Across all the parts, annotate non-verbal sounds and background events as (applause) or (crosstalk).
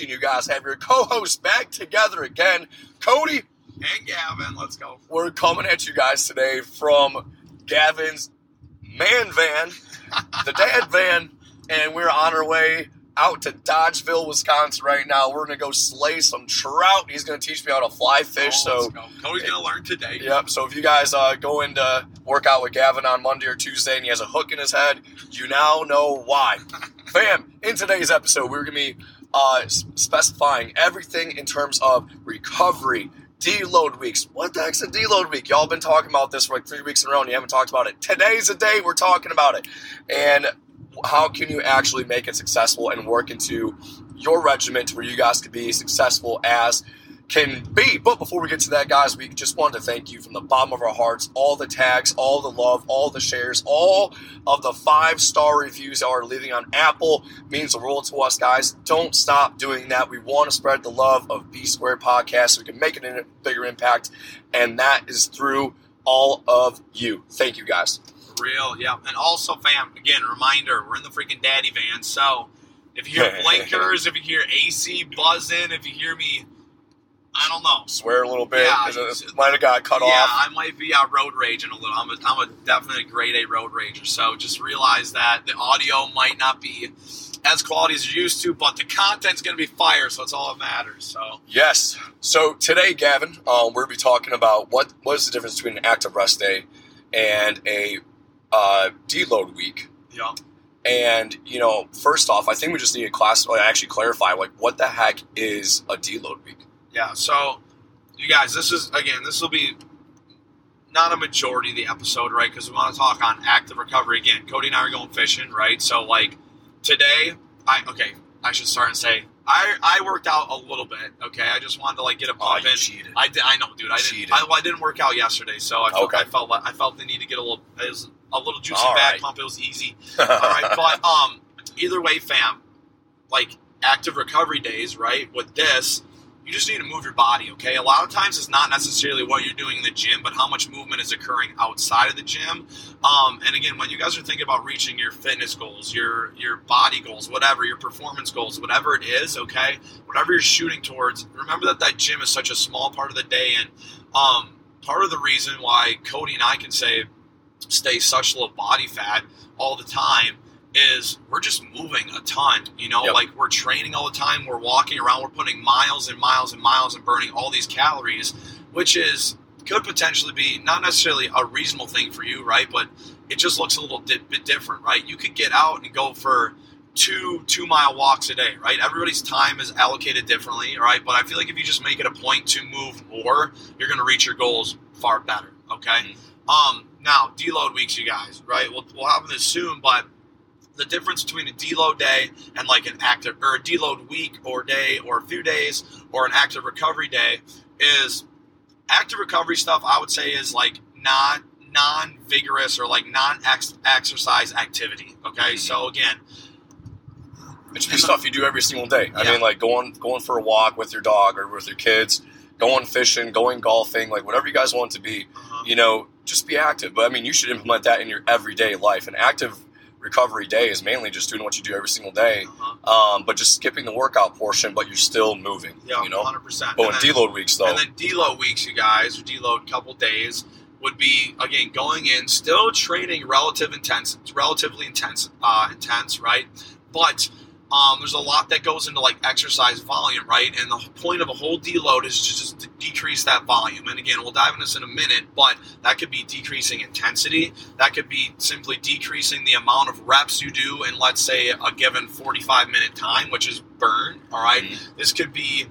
You guys have your co-hosts back together again, Cody and Gavin. Let's go. We're coming at you guys today from Gavin's man van, the dad van, and we're on our way out to Dodgeville, Wisconsin right now. We're gonna go slay some trout. He's gonna teach me how to fly fish. Oh, so go. Cody's gonna learn today. Yep. So if you guys uh, go into work out with Gavin on Monday or Tuesday and he has a hook in his head, you now know why. (laughs) Fam, in today's episode, we're gonna be uh, specifying everything in terms of recovery, deload weeks. What the heck's a deload week? Y'all been talking about this for like three weeks in a row and you haven't talked about it. Today's the day we're talking about it. And how can you actually make it successful and work into your regiment where you guys can be successful as can be. But before we get to that, guys, we just wanted to thank you from the bottom of our hearts. All the tags, all the love, all the shares, all of the five star reviews that are leaving on Apple means the world to us, guys. Don't stop doing that. We want to spread the love of B Squared Podcast so we can make it a bigger impact, and that is through all of you. Thank you, guys. Real, yeah. And also, fam, again, reminder, we're in the freaking daddy van, so if you hear (laughs) blinkers, if you hear AC buzzing, if you hear me I don't know. Swear a little bit. Yeah, it might have got cut yeah, off. Yeah, I might be uh, road raging a little. I'm a, I'm a definite grade A road rager. So just realize that the audio might not be as quality as you're used to, but the content's going to be fire. So that's all that matters. So yes. So today, Gavin, um, we're going to be talking about what what is the difference between an active rest day and a uh, deload week. Yeah. And you know, first off, I think we just need to class actually clarify like what the heck is a deload week. Yeah, so you guys, this is again, this will be not a majority of the episode, right? Because we want to talk on active recovery again. Cody and I are going fishing, right? So like today, I okay, I should start and say I I worked out a little bit. Okay, I just wanted to like get a Oh, pump you in. cheated. I did. I know, dude. I didn't. I, well, I didn't work out yesterday, so I felt, Okay. I felt I felt the need to get a little. It was a little juicy All back right. pump. It was easy. (laughs) All right, but um, either way, fam, like active recovery days, right? With this, you just need to move your body, okay? A lot of times it's not necessarily what you're doing in the gym, but how much movement is occurring outside of the gym. Um, and again, when you guys are thinking about reaching your fitness goals, your your body goals, whatever, your performance goals, whatever it is, okay, whatever you're shooting towards, remember that that gym is such a small part of the day, and um, part of the reason why Cody and I can say stay such low body fat all the time is we're just moving a ton. You know, Yep. like we're training all the time, we're walking around, we're putting miles and miles and miles and burning all these calories, which is could potentially be not necessarily a reasonable thing for you, right? But it just looks a little di- bit different, right? You could get out and go for two two mile walks a day, right? Everybody's time is allocated differently, right? But I feel like if you just make it a point to move more, you're going to reach your goals far better. Okay. Um, now deload weeks, you guys, right? We'll, we'll have this soon, but the difference between a deload day and like an active or a deload week or day or a few days or an active recovery day is active recovery stuff. I would say is like not non vigorous or like non exercise activity. Okay, Mhm. so again, It should be stuff you do every single day. I Yeah. mean, like going going for a walk with your dog or with your kids, going fishing, going golfing, like whatever you guys want to be. uh, You know, just be active. But I mean, you should implement that in your everyday life. And active recovery day is mainly just doing what you do every single day, uh-huh. um, but just skipping the workout portion, but you're still moving. yeah, you know. hundred percent. But with deload weeks, though, And then deload weeks, you guys, or deload couple days would be again going in, still training relative intense, relatively intense, uh, intense, right? But um, there's a lot that goes into like exercise volume, right? And the point of a whole deload is to just to decrease that volume. And again, we'll dive into this in a minute, but that could be decreasing intensity. That could be simply decreasing the amount of reps you do in, let's say, a given 45 minute time, which is burn. All right? Mhm. This could be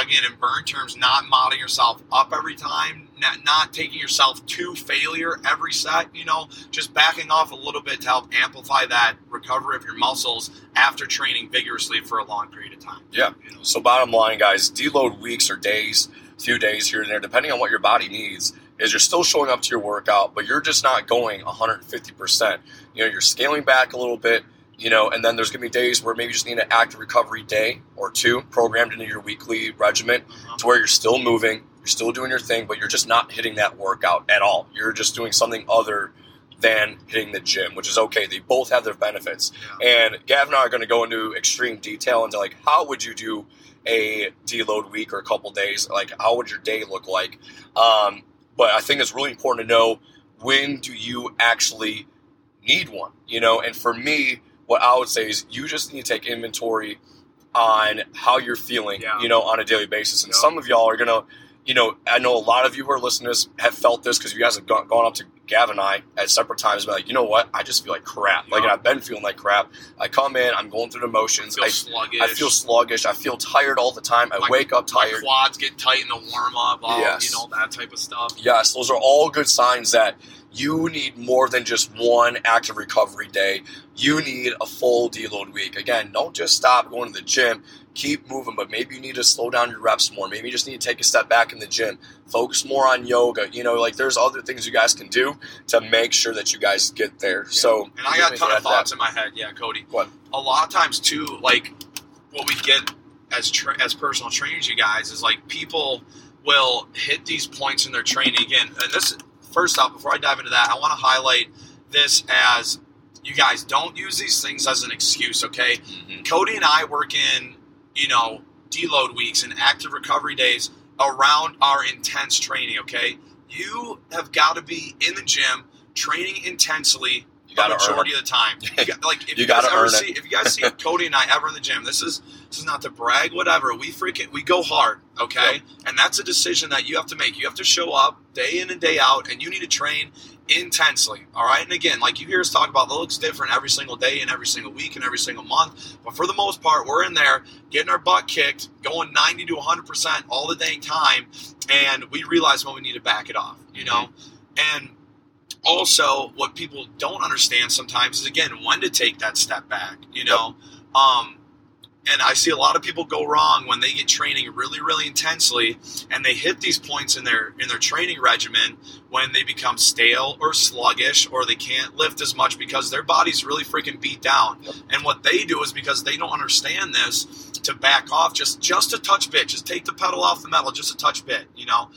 again in burn terms not modding yourself up every time not, not taking yourself to failure every set you know just backing off a little bit to help amplify that recovery of your muscles after training vigorously for a long period of time Yeah. you know? So bottom line, guys, deload weeks or days, few days here and there, depending on what your body needs, is you're still showing up to your workout, but you're just not going 150%. You know, you're scaling back a little bit, you know, and then there's going to be days where maybe you just need an active recovery day or two programmed into your weekly regimen Uh-huh. to where you're still moving, you're still doing your thing, but you're just not hitting that workout at all. You're just doing something other than hitting the gym, which is okay. They both have their benefits. And Gavin and I are going to go into extreme detail into like how would you do a deload week or a couple days? Like how would your day look like? Um, but I think it's really important to know when do you actually need one, you know? And for me, what I would say is you just need to take inventory on how you're feeling, Yeah. you know, on a daily basis. And Yeah. some of y'all are gonna, you know, I know a lot of you who are listening to this have felt this because you guys have gone, gone up to Gavin and I at separate times, and been like, you know what, I just feel like crap. Like, Yeah. I've been feeling like crap. I come in, I'm going through the motions. I feel I, sluggish. I feel sluggish. I feel tired all the time. I My- wake up my tired. quads get tight in the warm up. All, Yes. You know that type of stuff. Yes, those are all good signs that you need more than just one active recovery day. You need a full deload week. Again, don't just stop going to the gym. Keep moving, but maybe you need to slow down your reps more. Maybe you just need to take a step back in the gym. Focus more on yoga. You know, like there's other things you guys can do to make sure that you guys get there. So, and I got a ton of to that? thoughts in my head. Yeah, Cody. What? A lot of times too, like what we get as tra- as personal trainers, you guys, is like people will hit these points in their training again. And this, first off, before I dive into that, I want to highlight this as you guys don't use these things as an excuse. Okay, Mhm. Cody and I work in, you know, deload weeks and active recovery days around our intense training, okay? You have got to be in the gym training intensely You gotta earn majority of the time. You got, like if (laughs) You you, guys ever it. see if you guys see (laughs) Cody and I ever in the gym, this is this is not to brag, whatever. We freaking we go hard, okay? And that's a decision that you have to make. You have to show up day in and day out, and you need to train intensely. All right. And again, like you hear us talk about, that looks different every single day and every single week and every single month. But for the most part, we're in there getting our butt kicked, going 90 to 100% all the dang time. And we realize when we need to back it off, you know? Mm-hmm. And also, what people don't understand sometimes is, again, when to take that step back, you know? Um, and I see a lot of people go wrong when they get training really, really intensely, and they hit these points in their in their training regimen when they become stale or sluggish, or they can't lift as much because their body's really freaking beat down. And what they do is because they don't understand this to back off just just a touch bit, just take the pedal off the metal, just a touch bit, you know.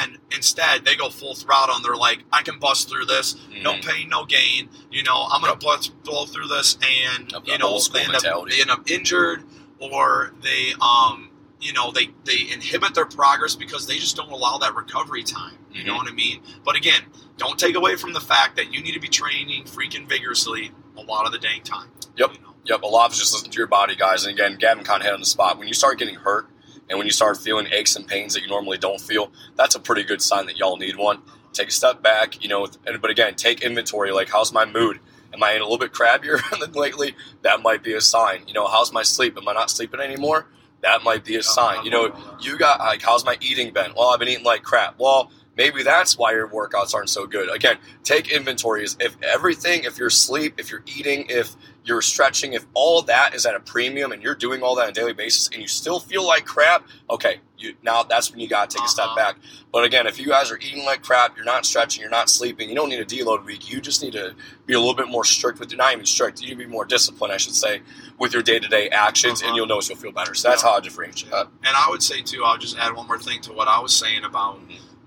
And instead, they go full throttle, and they're like, "I can bust through this, no Mhm. pain, no gain. You know, I'm gonna blow, blow through this, and you know, they end, up, they end up injured, or they, um, you know, they they inhibit their progress because they just don't allow that recovery time. You know Mhm. what I mean? But again, don't take away from the fact that you need to be training freaking vigorously a lot of the dang time. Yep. You know? Yep, a lot of just listen to your body, guys. And again, Gavin kind of hit on the spot. When you start getting hurt and when you start feeling aches and pains that you normally don't feel, that's a pretty good sign that y'all need one. Take a step back, you know. But again, take inventory. Like, how's my mood? Am I in a little bit crabbier (laughs) than lately? That might be a sign. You know, how's my sleep? Am I not sleeping anymore? That might be a sign. You know, you got like, how's my eating been? Well, I've been eating like crap. Well, maybe that's why your workouts aren't so good. Again, take inventories. If everything, if your sleep, if you're eating, if you're stretching, if all that is at a premium and you're doing all that on a daily basis and you still feel like crap, okay, you now that's when you got to take a step Uh-huh. back. But again, if you guys are eating like crap, you're not stretching, you're not sleeping, you don't need a deload week. You just need to be a little bit more strict with not even strict. You need to be more disciplined, I should say, with your day to day actions, and Uh-huh. you'll notice you'll feel better. So that's Yeah. how I differentiate that. And I would say too, I'll just add one more thing to what I was saying about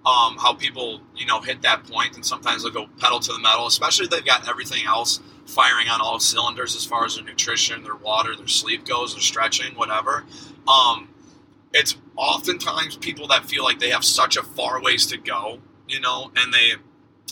um, how people, you know, hit that point and sometimes they'll go pedal to the metal, especially if they've got everything else firing on all cylinders as far as their nutrition, their water, their sleep goes, their stretching, whatever. Um, it's oftentimes people that feel like they have such a far ways to go, you know, and they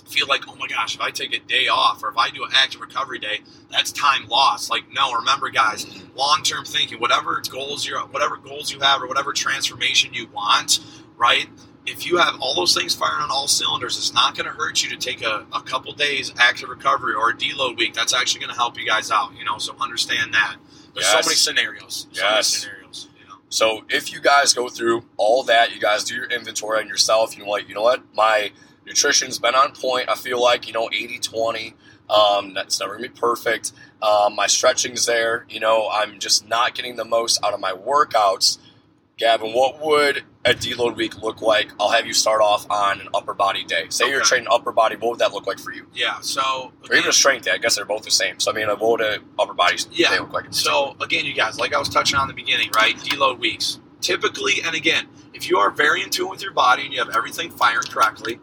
feel like, oh my gosh, if I take a day off or if I do an active recovery day, that's time lost. Like, no, remember, guys, long-term thinking, whatever goals you whatever goals you have or whatever transformation you want, right? If you have all those things firing on all cylinders, it's not going to hurt you to take a, a couple days active recovery or a deload week. That's actually going to help you guys out, you know. So understand that. There's Yes. so many scenarios. So many Yes. scenarios. You know. So if you guys go through all that, you guys do your inventory on yourself, you know what, you know what, my nutrition's been on point. I feel like, you know, 80 20. Um, that's never gonna be perfect. Um, my stretching's there, you know, I'm just not getting the most out of my workouts. Gavin, what would a deload week look like? I'll have you start off on an upper body day. Say you're training upper body, what would that look like for you? Yeah. So Or even a strength day. I guess they're both the same. So I mean, what would a upper body Yeah. day look like? So again, you guys, like I was touching on in the beginning, right? Deload weeks. Typically, and again, if you are very in tune with your body and you have everything firing correctly,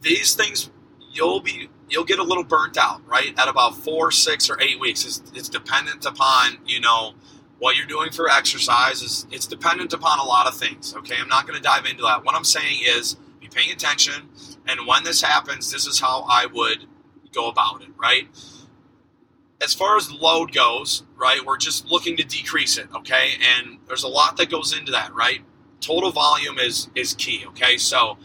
these things you'll be you'll get a little burnt out, right? At about four, six, or eight weeks. It's, it's dependent upon you know what you're doing for exercise. Is it's dependent upon a lot of things. Okay, I'm not going to dive into that. What I'm saying is be paying attention, and when this happens, this is how I would go about it, right? As far as load goes, right, we're just looking to decrease it, okay? And there's a lot that goes into that, right? Total volume is is key, okay? So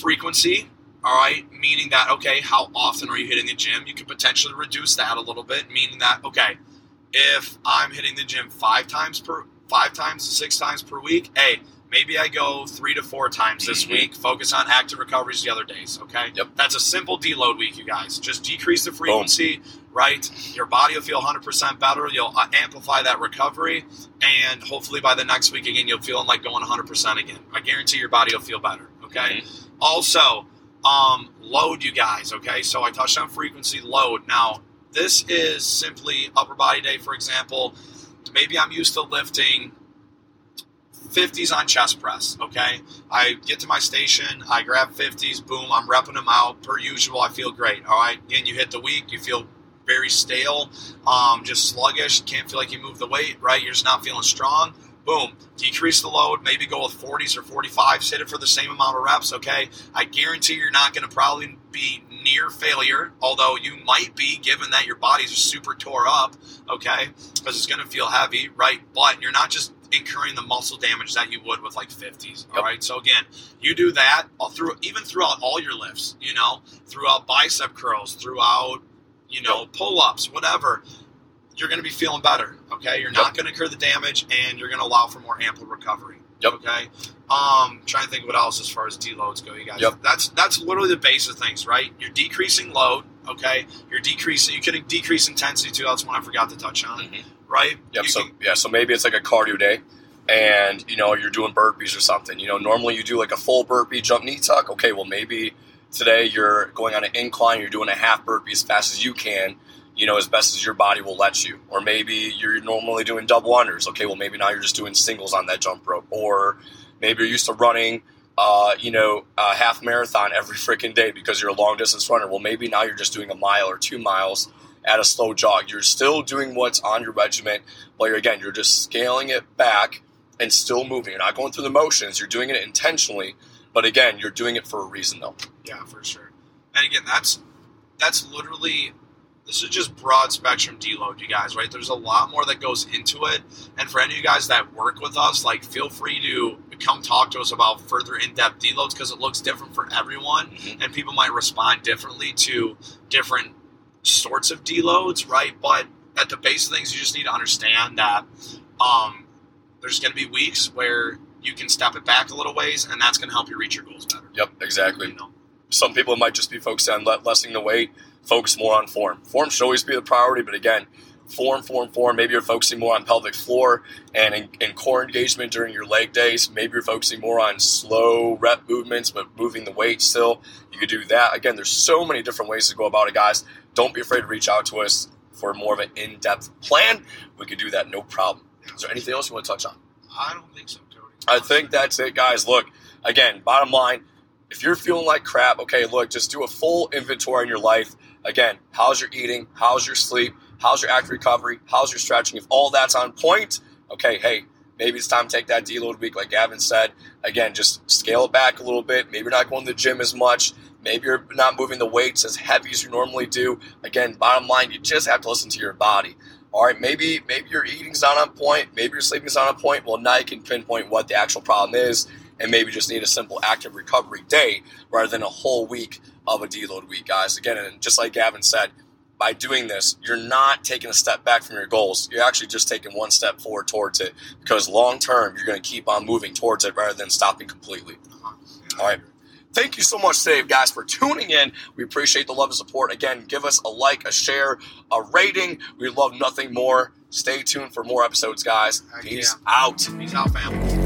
frequency, all right, meaning that okay, how often are you hitting the gym? You could potentially reduce that a little bit, meaning that okay, if I'm hitting the gym five times per five times to six times per week, hey, maybe I go three to four times this Mhm. week. Focus on active recoveries the other days. Okay. Yep. That's a simple deload week, you guys. Just decrease the frequency, right? Your body will feel 100% better. You'll uh, amplify that recovery, and hopefully by the next week again, you'll feel like going 100% again. I guarantee your body will feel better. Okay. Also, um, load, you guys. Okay. So I touched on frequency load. Now, this is simply upper body day, for example. Maybe I'm used to lifting 50s on chest press. Okay. I get to my station, I grab 50s, boom, I'm repping them out per usual. I feel great. All right. Again, you hit the week, you feel very stale, um, just sluggish, can't feel like you move the weight, right? You're just not feeling strong. Boom, decrease the load, maybe go with 40s or 45s, hit it for the same amount of reps, okay? I guarantee you're not going to probably be near failure, although you might be given that your body's super tore up, okay? Because it's going to feel heavy, right? But you're not just incurring the muscle damage that you would with like 50s, all Yep. right? So again, you do that all through even throughout all your lifts, you know, throughout bicep curls, throughout you know, pull ups, whatever, you're going to be feeling better. Okay, you're not going to incur the damage, and you're going to allow for more ample recovery. Yep. Okay. Um, trying to think of what else as far as deloads go, you guys. Yep. That's that's literally the base of things, right? You're decreasing load. Okay. You're decreasing. You can decrease intensity too. That's one I forgot to touch on. Mhm. Right. Yep. You So can- yeah. So maybe it's like a cardio day, and you know you're doing burpees or something. You know, normally you do like a full burpee jump knee tuck. Okay, well maybe today you're going on an incline. You're doing a half burpee as fast as you can. You know, as best as your body will let you. Or maybe you're normally doing double unders. Okay, well maybe now you're just doing singles on that jump rope. Or maybe you're used to running. Uh, you know, a half marathon every (laughs) freaking day because you're a long distance runner. Well, maybe now you're just doing a mile or two miles at a slow jog. You're still doing what's on your regiment, but you're, again, you're just scaling it back and still moving. You're not going through the motions. You're doing it intentionally, but again, you're doing it for a reason, though. Yeah, for sure. And again, that's that's literally this is just broad spectrum deload, you guys, right? There's a lot more that goes into it. And for any of you guys that work with us, like feel free to come talk to us about further in-depth deloads because it looks different for everyone Mhm. and people might respond differently to different sorts of deloads, right? But at the base of things, you just need to understand that um, there's going to be weeks where you can step it back a little ways, and that's going to help you reach your goals better. Yep, exactly. You know? Some people might just be focused on lessening the weight, focus more on form. Form should always be the priority, but again, form, form, form. Maybe you're focusing more on pelvic floor and in, in core engagement during your leg days. Maybe you're focusing more on slow rep movements, but moving the weight still. You could do that. Again, there's so many different ways to go about it, guys. Don't be afraid to reach out to us for more of an in-depth plan. We could do that, no problem. Is there anything else you want to touch on? I don't think so, Cody. I think that's it, guys. Look, again, bottom line, if you're feeling like crap, okay, look, just do a full inventory in your life. Again, how's your eating? How's your sleep? How's your active recovery? How's your stretching? If all that's on point, okay, hey, maybe it's time to take that deload week, like Gavin said. Again, just scale it back a little bit. Maybe you're not going to the gym as much. Maybe you're not moving the weights as heavy as you normally do. Again, bottom line, you just have to listen to your body. All right, maybe maybe your eating's not on point, maybe your sleeping's not on point. Well, now you can pinpoint what the actual problem is, and maybe just need a simple active recovery day rather than a whole week of a deload week, guys. Again, and just like Gavin said, by doing this, you're not taking a step back from your goals. You're actually just taking one step forward towards it because long term, you're going to keep on moving towards it rather than stopping completely. All right. Thank you so much, Dave, guys, for tuning in. We appreciate the love and support. Again, give us a like, a share, a rating. We love nothing more. Stay tuned for more episodes, guys. Peace yeah. out. Peace out, family.